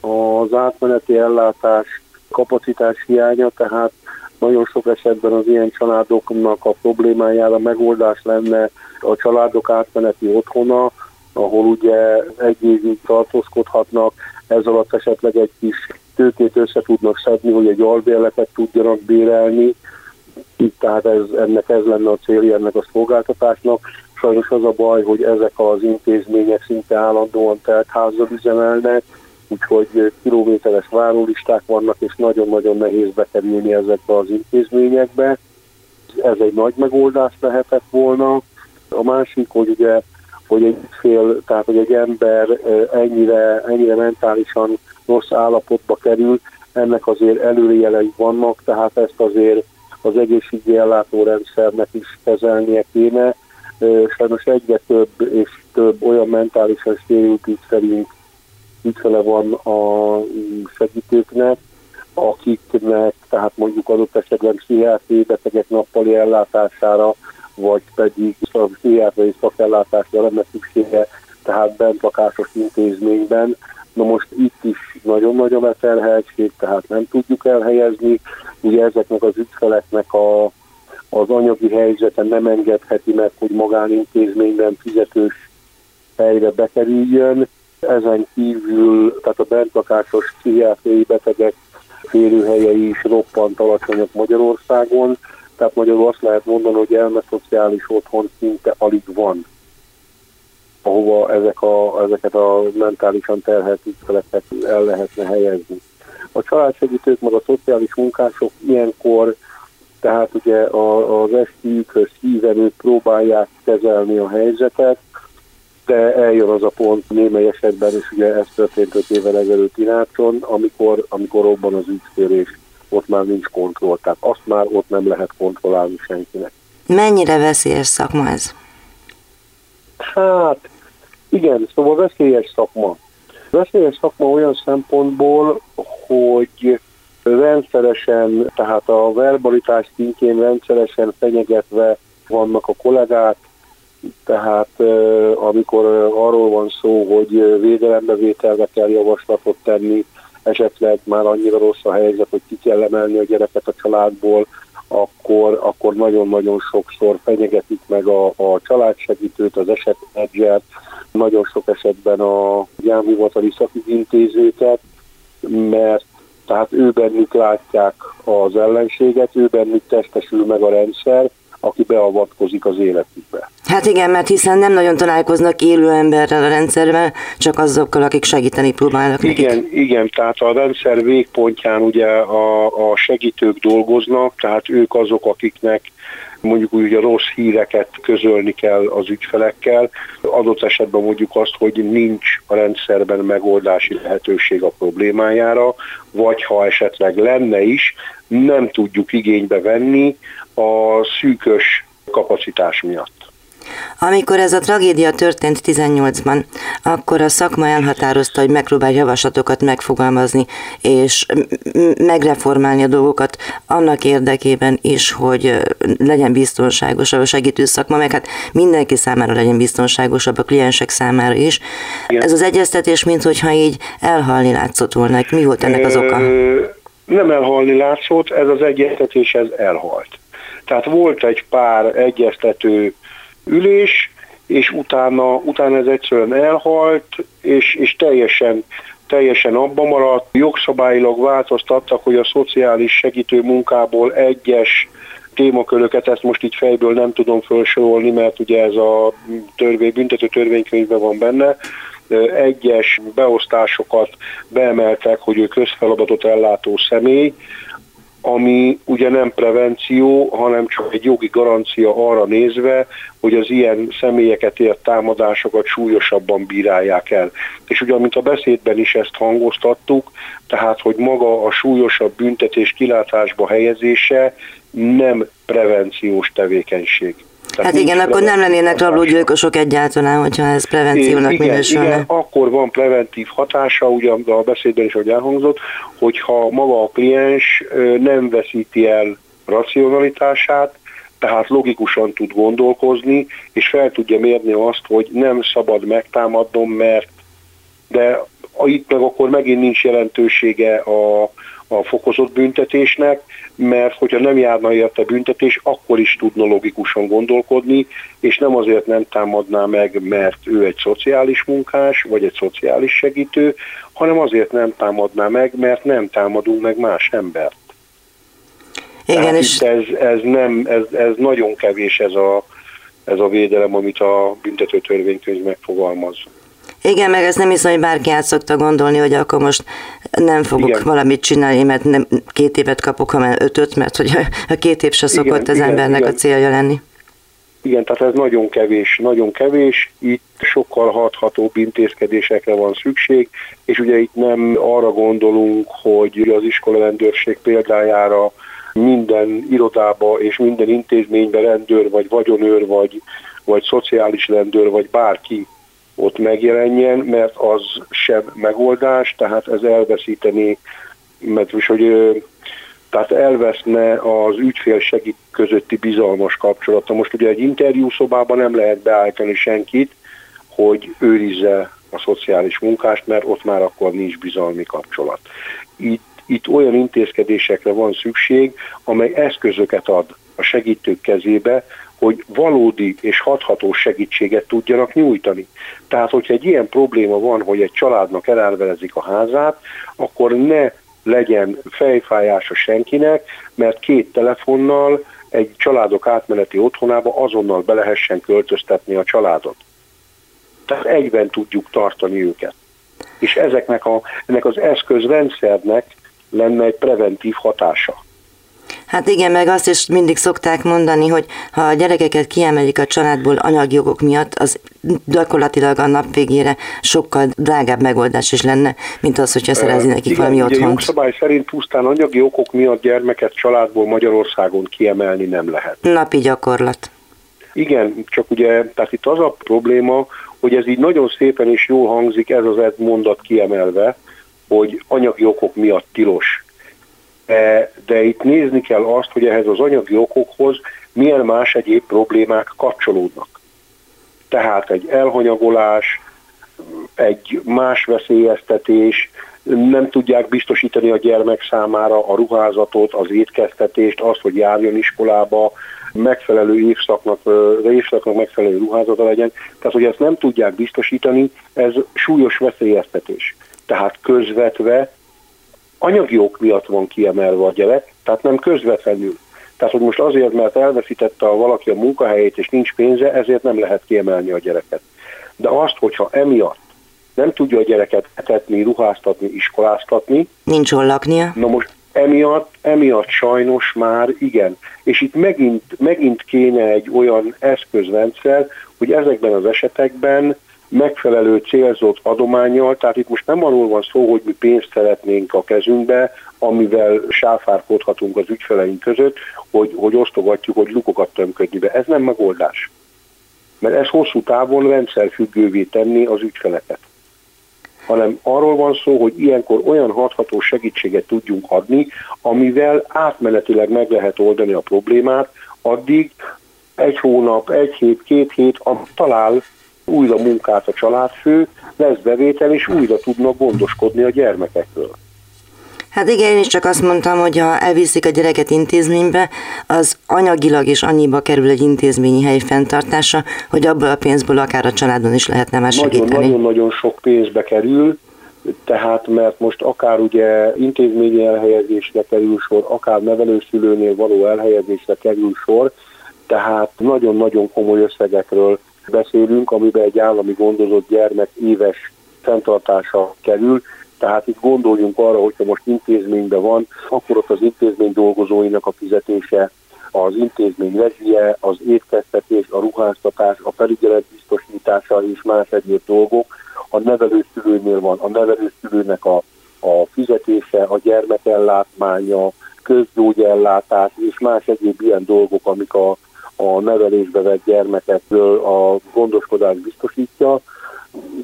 az átmeneti ellátás kapacitás hiánya, tehát nagyon sok esetben az ilyen családoknak a problémájára megoldás lenne a családok átmeneti otthona, ahol ugye egy évig tartózkodhatnak, ez alatt esetleg egy kis tőkét össze tudnak szedni, hogy egy albérletet tudjanak bérelni, tehát ez, ennek ez lenne a célja ennek a szolgáltatásnak. Sajnos az a baj, hogy ezek az intézmények szinte állandóan telt házzal üzemelnek, úgyhogy kilométeres várólisták vannak, és nagyon-nagyon nehéz bekerülni ezekbe az intézményekbe. Ez egy nagy megoldás lehetett volna. A másik, hogy ugye hogy egy fél, tehát hogy egy ember ennyire, ennyire mentálisan rossz állapotba kerül, ennek azért előjelei vannak, tehát ezt azért az egészségügyi ellátórendszernek is kezelnie kéne. Sajnos egyre több és több olyan mentálisan sérült ügyfelünk, ügyfele van a segítőknek, akiknek, tehát mondjuk adott esetben pszichiátri betegek nappali ellátására vagy pedig a pszichiátriai szakellátásra lenne szüksége, tehát bentlakásos intézményben. Na most itt is nagyon nagy a beterheltség, tehát nem tudjuk elhelyezni. Ugye ezeknek az ügyfeleknek a, az anyagi helyzete nem engedheti meg, hogy magánintézményben fizetős helyre bekerüljön. Ezen kívül, tehát a bentlakásos pszichiátriai betegek férőhelyei is roppant alacsonyak Magyarországon, tehát magyarul azt lehet mondani, hogy elmeszociális otthon szinte alig van, ahova ezek a, ezeket a mentálisan terhelt ügyfeleket el lehetne helyezni. A családsegítők, meg a szociális munkások ilyenkor, tehát ugye az esküjükhöz hívenőt próbálják kezelni a helyzetet, de eljön az a pont némely esetben, és ugye ez történt 5 évvel ezelőtt Inácson, amikor, amikor robban az ügyférés ott már nincs kontroll, tehát azt már ott nem lehet kontrollálni senkinek. Mennyire veszélyes szakma ez? Hát, igen, szóval veszélyes szakma. Veszélyes szakma olyan szempontból, hogy rendszeresen, tehát a verbalitás szintjén rendszeresen fenyegetve vannak a kollégák, tehát amikor arról van szó, hogy védelembevételre kell javaslatot tenni, esetleg már annyira rossz a helyzet, hogy ki kell emelni a gyereket a családból, akkor, akkor nagyon-nagyon sokszor fenyegetik meg a, a családsegítőt, az esetmenedzsert, nagyon sok esetben a gyámhivatali szakügyintézőket, mert tehát ő bennük látják az ellenséget, ő bennük testesül meg a rendszer, aki beavatkozik az életükbe. Hát igen, mert hiszen nem nagyon találkoznak élő emberrel a rendszerben, csak azokkal, akik segíteni próbálnak Igen, nekik. igen, tehát a rendszer végpontján ugye a, a segítők dolgoznak, tehát ők azok, akiknek mondjuk úgy a rossz híreket közölni kell az ügyfelekkel, adott esetben mondjuk azt, hogy nincs a rendszerben megoldási lehetőség a problémájára, vagy ha esetleg lenne is, nem tudjuk igénybe venni a szűkös kapacitás miatt. Amikor ez a tragédia történt 18-ban, akkor a szakma elhatározta, hogy megpróbál javaslatokat megfogalmazni, és megreformálni a dolgokat annak érdekében is, hogy legyen biztonságosabb a segítő szakma, meg hát mindenki számára legyen biztonságosabb, a kliensek számára is. Igen. Ez az egyeztetés, mintha így elhalni látszott volna. Mi volt ennek az oka? Nem elhalni látszott, ez az egyeztetés, ez elhalt. Tehát volt egy pár egyeztető ülés, és utána, utána ez egyszerűen elhalt, és, és teljesen, teljesen abba maradt. Jogszabályilag változtattak, hogy a szociális segítő munkából egyes témaköröket, ezt most így fejből nem tudom felsorolni, mert ugye ez a törvény, büntető törvénykönyvben van benne, egyes beosztásokat beemeltek, hogy ő közfeladatot ellátó személy, ami ugye nem prevenció, hanem csak egy jogi garancia arra nézve, hogy az ilyen személyeket ért támadásokat súlyosabban bírálják el. És ugye, mint a beszédben is ezt hangoztattuk, tehát, hogy maga a súlyosabb büntetés kilátásba helyezése nem prevenciós tevékenység. Tehát hát igen, akkor nem lennének rablógyilkosok egyáltalán, hogyha ez prevenciónak igen, minősülne. Igen, akkor van preventív hatása, ugye a beszédben is, hogy elhangzott, hogyha maga a kliens nem veszíti el racionalitását, tehát logikusan tud gondolkozni, és fel tudja mérni azt, hogy nem szabad megtámadnom, mert de itt meg akkor megint nincs jelentősége a, a fokozott büntetésnek, mert hogyha nem járna érte büntetés, akkor is tudna logikusan gondolkodni, és nem azért nem támadná meg, mert ő egy szociális munkás, vagy egy szociális segítő, hanem azért nem támadná meg, mert nem támadunk meg más embert. Igen, Tehát és... ez, ez, nem, ez, ez nagyon kevés ez a, ez a védelem, amit a büntető törvénykönyv megfogalmaz. Igen, meg ez nem hiszem, hogy bárki át szokta gondolni, hogy akkor most nem fogok igen. valamit csinálni, mert nem két évet kapok, hanem ötöt, mert hogy a két év se szokott igen, az igen, embernek igen. a célja lenni. Igen, tehát ez nagyon kevés, nagyon kevés. Itt sokkal hathatóbb intézkedésekre van szükség, és ugye itt nem arra gondolunk, hogy az iskola rendőrség példájára minden irodába és minden intézménybe rendőr, vagy vagyonőr, vagy, vagy szociális rendőr, vagy bárki ott megjelenjen, mert az sem megoldás, tehát ez elveszíteni, mert is, hogy tehát elveszne az ügyfél segít közötti bizalmas kapcsolata. Most ugye egy interjú szobában nem lehet beállítani senkit, hogy őrizze a szociális munkást, mert ott már akkor nincs bizalmi kapcsolat. Itt, itt olyan intézkedésekre van szükség, amely eszközöket ad a segítők kezébe, hogy valódi és hatható segítséget tudjanak nyújtani. Tehát, hogyha egy ilyen probléma van, hogy egy családnak elárverezik a házát, akkor ne legyen fejfájása senkinek, mert két telefonnal egy családok átmeneti otthonába azonnal be lehessen költöztetni a családot. Tehát egyben tudjuk tartani őket. És ezeknek a, ennek az eszközrendszernek lenne egy preventív hatása. Hát igen, meg azt is mindig szokták mondani, hogy ha a gyerekeket kiemelik a családból anyagi jogok miatt, az gyakorlatilag a nap végére sokkal drágább megoldás is lenne, mint az, hogyha szerezni nekik igen, valami otthont. A jogszabály szerint pusztán anyagi okok miatt gyermeket családból Magyarországon kiemelni nem lehet. Napi gyakorlat. Igen, csak ugye, tehát itt az a probléma, hogy ez így nagyon szépen és jól hangzik, ez az egy mondat kiemelve, hogy anyagi okok miatt tilos de, de itt nézni kell azt, hogy ehhez az anyagi okokhoz milyen más egyéb problémák kapcsolódnak. Tehát egy elhanyagolás, egy más veszélyeztetés, nem tudják biztosítani a gyermek számára a ruházatot, az étkeztetést, azt, hogy járjon iskolába, megfelelő évszaknak, évszaknak megfelelő ruházata legyen. Tehát, hogy ezt nem tudják biztosítani, ez súlyos veszélyeztetés. Tehát közvetve anyagi ok miatt van kiemelve a gyerek, tehát nem közvetlenül. Tehát, hogy most azért, mert elveszítette a valaki a munkahelyét és nincs pénze, ezért nem lehet kiemelni a gyereket. De azt, hogyha emiatt nem tudja a gyereket etetni, ruháztatni, iskoláztatni. Nincs hol laknia. Na most emiatt, emiatt sajnos már igen. És itt megint, megint kéne egy olyan eszközrendszer, hogy ezekben az esetekben megfelelő célzott adományjal, tehát itt most nem arról van szó, hogy mi pénzt szeretnénk a kezünkbe, amivel sáfárkodhatunk az ügyfeleink között, hogy, hogy osztogatjuk, hogy lukokat tömködni be. Ez nem megoldás. Mert ez hosszú távon rendszerfüggővé tenni az ügyfeleket. Hanem arról van szó, hogy ilyenkor olyan hatható segítséget tudjunk adni, amivel átmenetileg meg lehet oldani a problémát, addig egy hónap, egy hét, két hét, talál újra munkát a családfő, lesz bevétel, és újra tudnak gondoskodni a gyermekekről. Hát igen, én is csak azt mondtam, hogy ha elviszik a gyereket intézménybe, az anyagilag is annyiba kerül egy intézményi hely fenntartása, hogy abból a pénzből akár a családon is lehetne már segíteni. Nagyon-nagyon sok pénzbe kerül, tehát mert most akár ugye intézményi elhelyezésre kerül sor, akár nevelőszülőnél való elhelyezésre kerül sor, tehát nagyon-nagyon komoly összegekről beszélünk, amiben egy állami gondozott gyermek éves fenntartása kerül, tehát itt gondoljunk arra, hogyha most intézményben van, akkor ott az intézmény dolgozóinak a fizetése, az intézmény rezsie, az étkeztetés, a ruháztatás, a felügyelet biztosítása és más egyéb dolgok, a nevelőszülőnél van, a nevelőszülőnek a, a fizetése, a gyermekellátmánya, közgyógyellátás és más egyéb ilyen dolgok, amik a, a nevelésbe vett gyermekekről a gondoskodás biztosítja.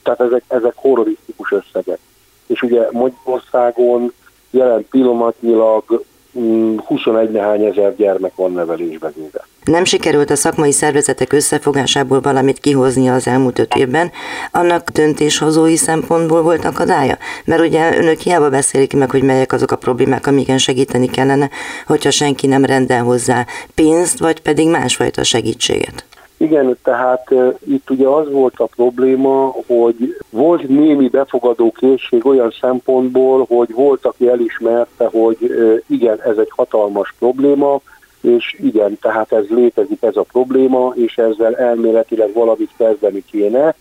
Tehát ezek, ezek horrorisztikus összegek. És ugye Magyarországon jelen pillanatnyilag 21 mm, nehány ezer gyermek van nevelésbe véve. Nem sikerült a szakmai szervezetek összefogásából valamit kihozni az elmúlt öt évben, annak döntéshozói szempontból volt akadálya? Mert ugye önök hiába beszélik meg, hogy melyek azok a problémák, amiken segíteni kellene, hogyha senki nem rendel hozzá pénzt, vagy pedig másfajta segítséget. Igen, tehát itt ugye az volt a probléma, hogy volt némi befogadó készség olyan szempontból, hogy volt, aki elismerte, hogy igen, ez egy hatalmas probléma, és igen, tehát ez létezik ez a probléma, és ezzel elméletileg valamit kezdeni kéne,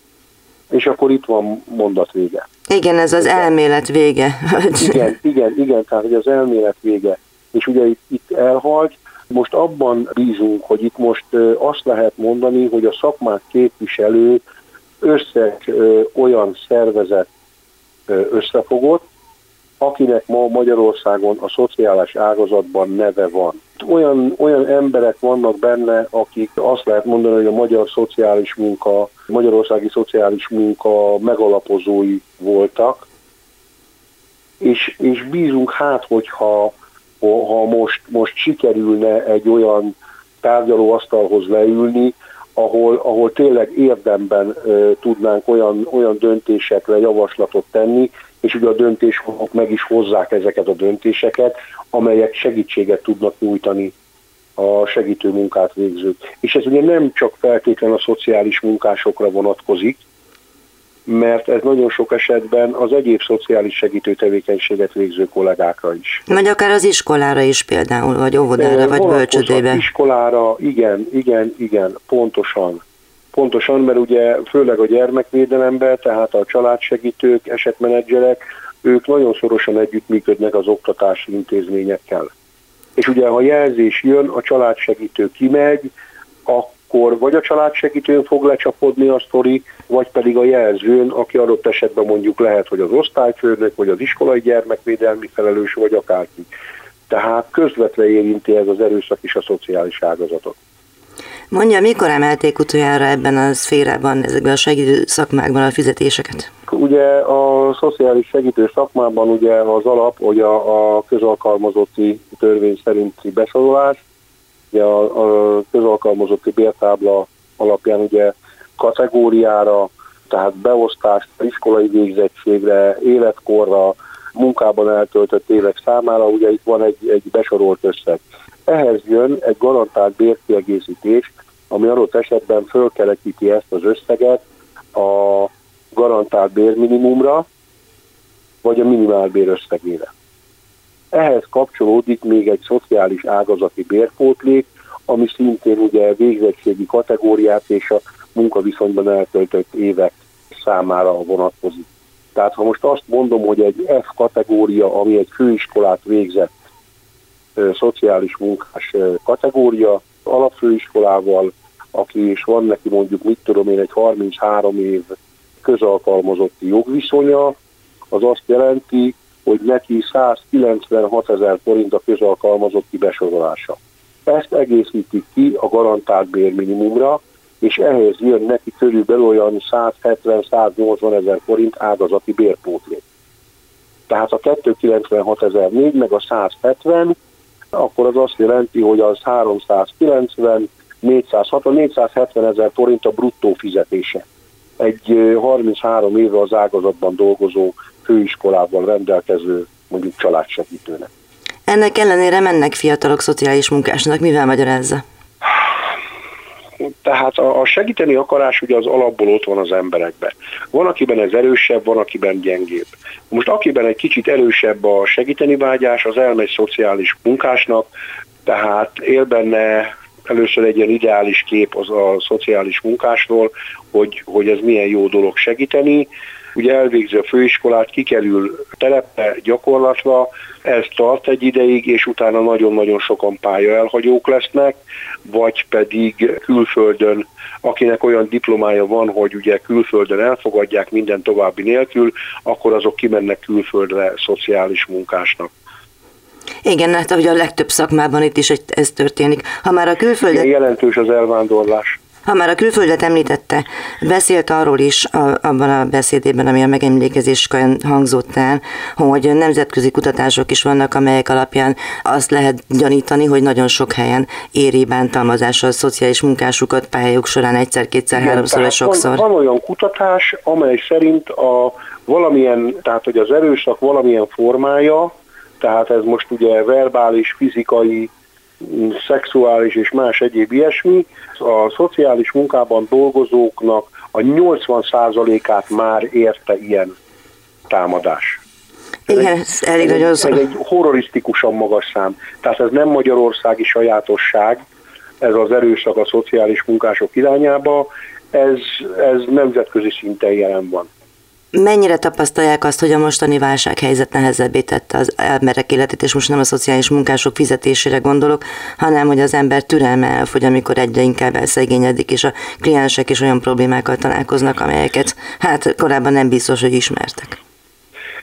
és akkor itt van mondat vége. Igen, ez az igen. elmélet vége. igen, igen, igen, tehát hogy az elmélet vége. És ugye itt, itt elhalt, most abban bízunk, hogy itt most azt lehet mondani, hogy a szakmát képviselő összes olyan szervezet összefogott, akinek ma Magyarországon a szociális ágazatban neve van. Olyan, olyan emberek vannak benne, akik azt lehet mondani, hogy a magyar szociális munka, magyarországi szociális munka megalapozói voltak, és, és bízunk hát, hogyha ha most, most sikerülne egy olyan tárgyalóasztalhoz leülni, ahol, ahol tényleg érdemben e, tudnánk olyan, olyan döntésekre javaslatot tenni, és ugye a döntéshozók meg is hozzák ezeket a döntéseket, amelyek segítséget tudnak nyújtani a segítő munkát végzők. És ez ugye nem csak feltétlenül a szociális munkásokra vonatkozik, mert ez nagyon sok esetben az egyéb szociális segítő tevékenységet végző kollégákra is. Vagy akár az iskolára is például, vagy óvodára, vagy bölcsödébe. iskolára, igen, igen, igen, pontosan. Pontosan, mert ugye főleg a gyermekvédelemben, tehát a családsegítők, esetmenedzserek, ők nagyon szorosan együttműködnek az oktatási intézményekkel. És ugye, ha jelzés jön, a családsegítő kimegy, akkor vagy a családsegítőn fog lecsapodni a sztori, vagy pedig a jelzőn, aki adott esetben mondjuk lehet, hogy az osztályfőnök, vagy az iskolai gyermekvédelmi felelős, vagy akárki. Tehát közvetve érinti ez az erőszak is a szociális ágazatot. Mondja, mikor emelték utoljára ebben a szférában, ezekben a segítő szakmákban a fizetéseket? Ugye a szociális segítő szakmában ugye az alap, hogy a, a közalkalmazotti törvény szerinti besorolás, ugye a, a közalkalmazotti bértábla alapján ugye kategóriára, tehát beosztás iskolai végzettségre, életkorra, munkában eltöltött évek számára, ugye itt van egy, egy besorolt összeg. Ehhez jön egy garantált bérkiegészítés, ami adott esetben fölkelekíti ezt az összeget a garantált bérminimumra, vagy a minimálbér összegére. Ehhez kapcsolódik még egy szociális ágazati bérpótlék, ami szintén ugye végzettségi kategóriát és a munkaviszonyban eltöltött évek számára vonatkozik. Tehát ha most azt mondom, hogy egy F kategória, ami egy főiskolát végzett ö, szociális munkás ö, kategória, alapfőiskolával, aki is van neki mondjuk, mit tudom én, egy 33 év közalkalmazotti jogviszonya, az azt jelenti, hogy neki 196 ezer forint a közalkalmazotti besorolása. Ezt egészítik ki a garantált bérminimumra, és ehhez jön neki körülbelül olyan 170-180 ezer forint ágazati bérpótlék. Tehát a 296 ezer négy meg a 170, akkor az azt jelenti, hogy az 390, 460, 470 ezer forint a bruttó fizetése. Egy 33 éve az ágazatban dolgozó főiskolával rendelkező mondjuk családsegítőnek. Ennek ellenére mennek fiatalok szociális munkásnak, mivel magyarázza? Tehát a, a segíteni akarás ugye az alapból ott van az emberekben. Van, akiben ez erősebb, van, akiben gyengébb. Most akiben egy kicsit erősebb a segíteni vágyás, az elmegy szociális munkásnak, tehát él benne először egy ilyen ideális kép az a szociális munkásról, hogy, hogy ez milyen jó dolog segíteni, ugye elvégzi a főiskolát, kikerül telepre, gyakorlatra, ez tart egy ideig, és utána nagyon-nagyon sokan pálya elhagyók lesznek, vagy pedig külföldön, akinek olyan diplomája van, hogy ugye külföldön elfogadják minden további nélkül, akkor azok kimennek külföldre szociális munkásnak. Igen, hát ahogy a legtöbb szakmában itt is ez történik. Ha már a külföldet... Igen, jelentős az elvándorlás. Ha már a külföldet említette, beszélt arról is a, abban a beszédében, ami a megemlékezéskön hangzott el, hogy nemzetközi kutatások is vannak, amelyek alapján azt lehet gyanítani, hogy nagyon sok helyen éri bántalmazással a szociális munkásukat pályájuk során egyszer, kétszer, Igen, háromszor vagy sokszor. Van, van olyan kutatás, amely szerint a valamilyen, tehát hogy az erőszak valamilyen formája, tehát ez most ugye verbális, fizikai, szexuális és más egyéb ilyesmi, a szociális munkában dolgozóknak a 80%-át már érte ilyen támadás. Igen, ez elég nagyon ez, ez egy horrorisztikusan magas szám. Tehát ez nem magyarországi sajátosság, ez az erőszak a szociális munkások irányába, ez, ez nemzetközi szinten jelen van. Mennyire tapasztalják azt, hogy a mostani válsághelyzet nehezebbé tette az emberek életét, és most nem a szociális munkások fizetésére gondolok, hanem hogy az ember türelme elfogy, amikor egyre inkább elszegényedik, és a kliensek is olyan problémákkal találkoznak, amelyeket hát korábban nem biztos, hogy ismertek.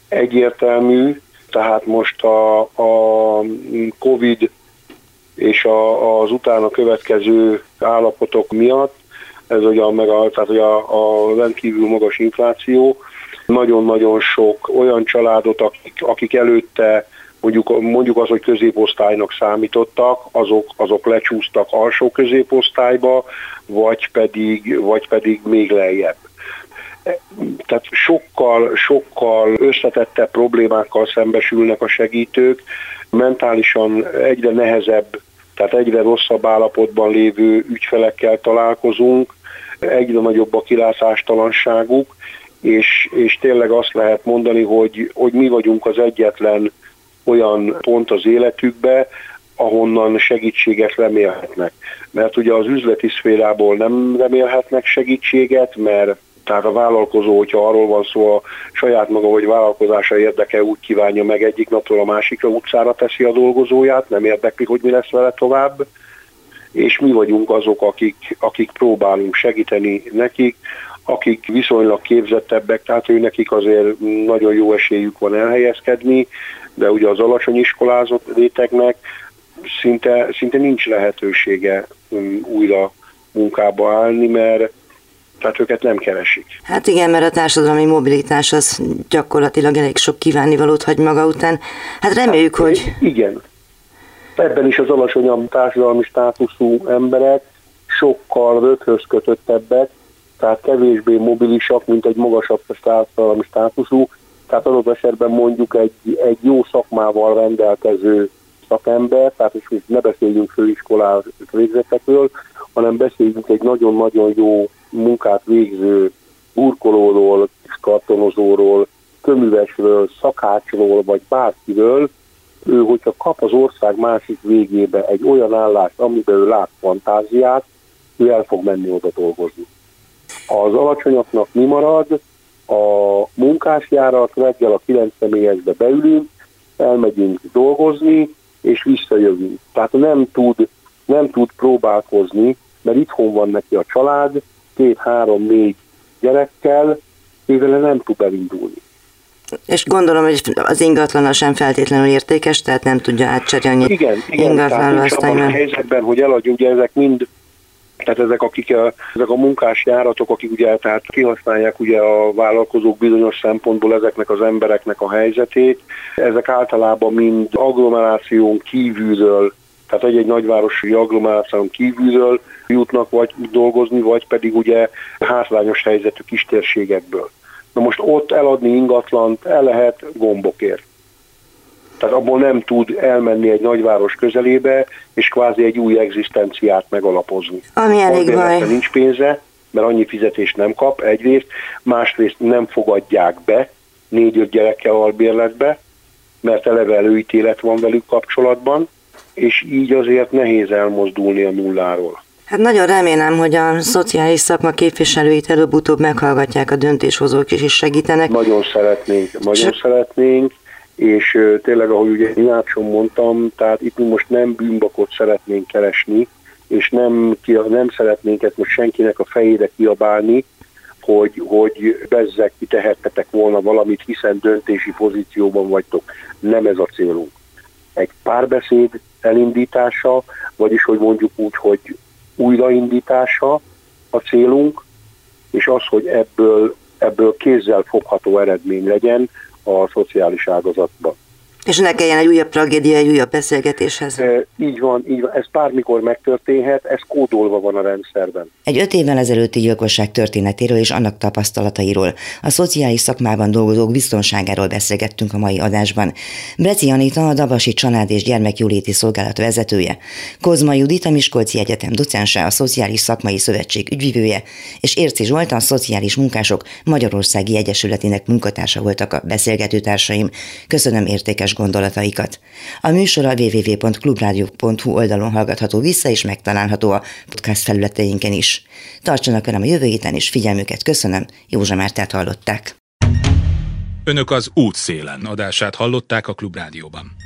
Egyértelmű, tehát most a, a COVID és a, az utána következő állapotok miatt, ez ugye meg a, tehát ugye a, a rendkívül magas infláció, nagyon-nagyon sok olyan családot, akik, akik előtte mondjuk, mondjuk az, hogy középosztálynak számítottak, azok, azok lecsúsztak alsó középosztályba, vagy pedig, vagy pedig még lejjebb. Tehát sokkal, sokkal összetette problémákkal szembesülnek a segítők, mentálisan egyre nehezebb, tehát egyre rosszabb állapotban lévő ügyfelekkel találkozunk, egyre nagyobb a kilátástalanságuk, és, és tényleg azt lehet mondani, hogy, hogy mi vagyunk az egyetlen olyan pont az életükbe, ahonnan segítséget remélhetnek. Mert ugye az üzleti szférából nem remélhetnek segítséget, mert tehát a vállalkozó, hogyha arról van szó, a saját maga vagy vállalkozása érdeke úgy kívánja meg egyik napról a másikra utcára teszi a dolgozóját, nem érdekli, hogy mi lesz vele tovább, és mi vagyunk azok, akik, akik próbálunk segíteni nekik, akik viszonylag képzettebbek, tehát ő nekik azért nagyon jó esélyük van elhelyezkedni, de ugye az alacsony iskolázott rétegnek szinte, szinte nincs lehetősége um, újra munkába állni, mert tehát őket nem keresik. Hát igen, mert a társadalmi mobilitás az gyakorlatilag elég sok kívánivalót hagy maga után. Hát reméljük, hát, hogy... Igen. Ebben is az alacsonyabb társadalmi státuszú emberek sokkal röghöz kötöttebbek, tehát kevésbé mobilisak, mint egy magasabb társadalmi státuszú, tehát adott esetben mondjuk egy, egy jó szakmával rendelkező szakember, tehát és ne beszéljünk főiskolás végzetekről, hanem beszéljünk egy nagyon-nagyon jó munkát végző burkolóról, kartonozóról, köművesről, szakácsról, vagy bárkiről, ő, hogyha kap az ország másik végébe egy olyan állást, amiben ő lát fantáziát, ő el fog menni oda dolgozni. Az alacsonyaknak mi marad? A munkásjárat reggel a 9 személyesbe beülünk, elmegyünk dolgozni, és visszajövünk. Tehát nem tud, nem tud próbálkozni, mert itthon van neki a család, két, három, négy gyerekkel, mivel nem tud elindulni. És gondolom, hogy az ingatlana sem feltétlenül értékes, tehát nem tudja átcserélni igen, igen, ingatlanra. Tehát abban a helyzetben, hogy eladjuk, ugye ezek mind tehát ezek, akik a, ezek a munkás járatok, akik ugye tehát kihasználják ugye a vállalkozók bizonyos szempontból ezeknek az embereknek a helyzetét, ezek általában mind agglomeráción kívülről tehát egy-egy nagyvárosi agglomeráción kívülről jutnak vagy dolgozni, vagy pedig ugye hátrányos helyzetű kistérségekből. Na most ott eladni ingatlant el lehet gombokért. Tehát abból nem tud elmenni egy nagyváros közelébe, és kvázi egy új egzisztenciát megalapozni. Ami elég baj. nincs pénze, mert annyi fizetést nem kap egyrészt, másrészt nem fogadják be négy-öt gyerekkel albérletbe, mert eleve előítélet van velük kapcsolatban, és így azért nehéz elmozdulni a nulláról. Hát nagyon remélem, hogy a szociális szakma képviselőit előbb-utóbb meghallgatják a döntéshozók is, és segítenek. Nagyon szeretnénk, nagyon S- szeretnénk, és tényleg, ahogy ugye Inácson mondtam, tehát itt mi most nem bűnbakot szeretnénk keresni, és nem, nem szeretnénk ezt most senkinek a fejére kiabálni, hogy, hogy bezzek, ki tehettetek volna valamit, hiszen döntési pozícióban vagytok. Nem ez a célunk. Egy párbeszéd elindítása, vagyis hogy mondjuk úgy, hogy újraindítása a célunk, és az, hogy ebből, ebből kézzel fogható eredmény legyen a szociális ágazatban. És ne kelljen egy újabb tragédia, egy újabb beszélgetéshez. E, így van, így van, ez bármikor megtörténhet, ez kódolva van a rendszerben. Egy öt évvel ezelőtti gyilkosság történetéről és annak tapasztalatairól, a szociális szakmában dolgozók biztonságáról beszélgettünk a mai adásban. Breci Anita, a Dabasi Család és Gyermekjóléti Szolgálat vezetője, Kozma Judit, a Miskolci Egyetem docense, a Szociális Szakmai Szövetség ügyvivője, és Érci Zsolt, a Szociális Munkások Magyarországi Egyesületének munkatársa voltak a beszélgető társaim. Köszönöm értékes gondolataikat. A műsor a www.clubradio.hu oldalon hallgatható vissza, és megtalálható a podcast felületeinken is. Tartsanak velem a jövő héten, és figyelmüket köszönöm, Józsa Mártát hallották. Önök az útszélen adását hallották a Klubrádióban.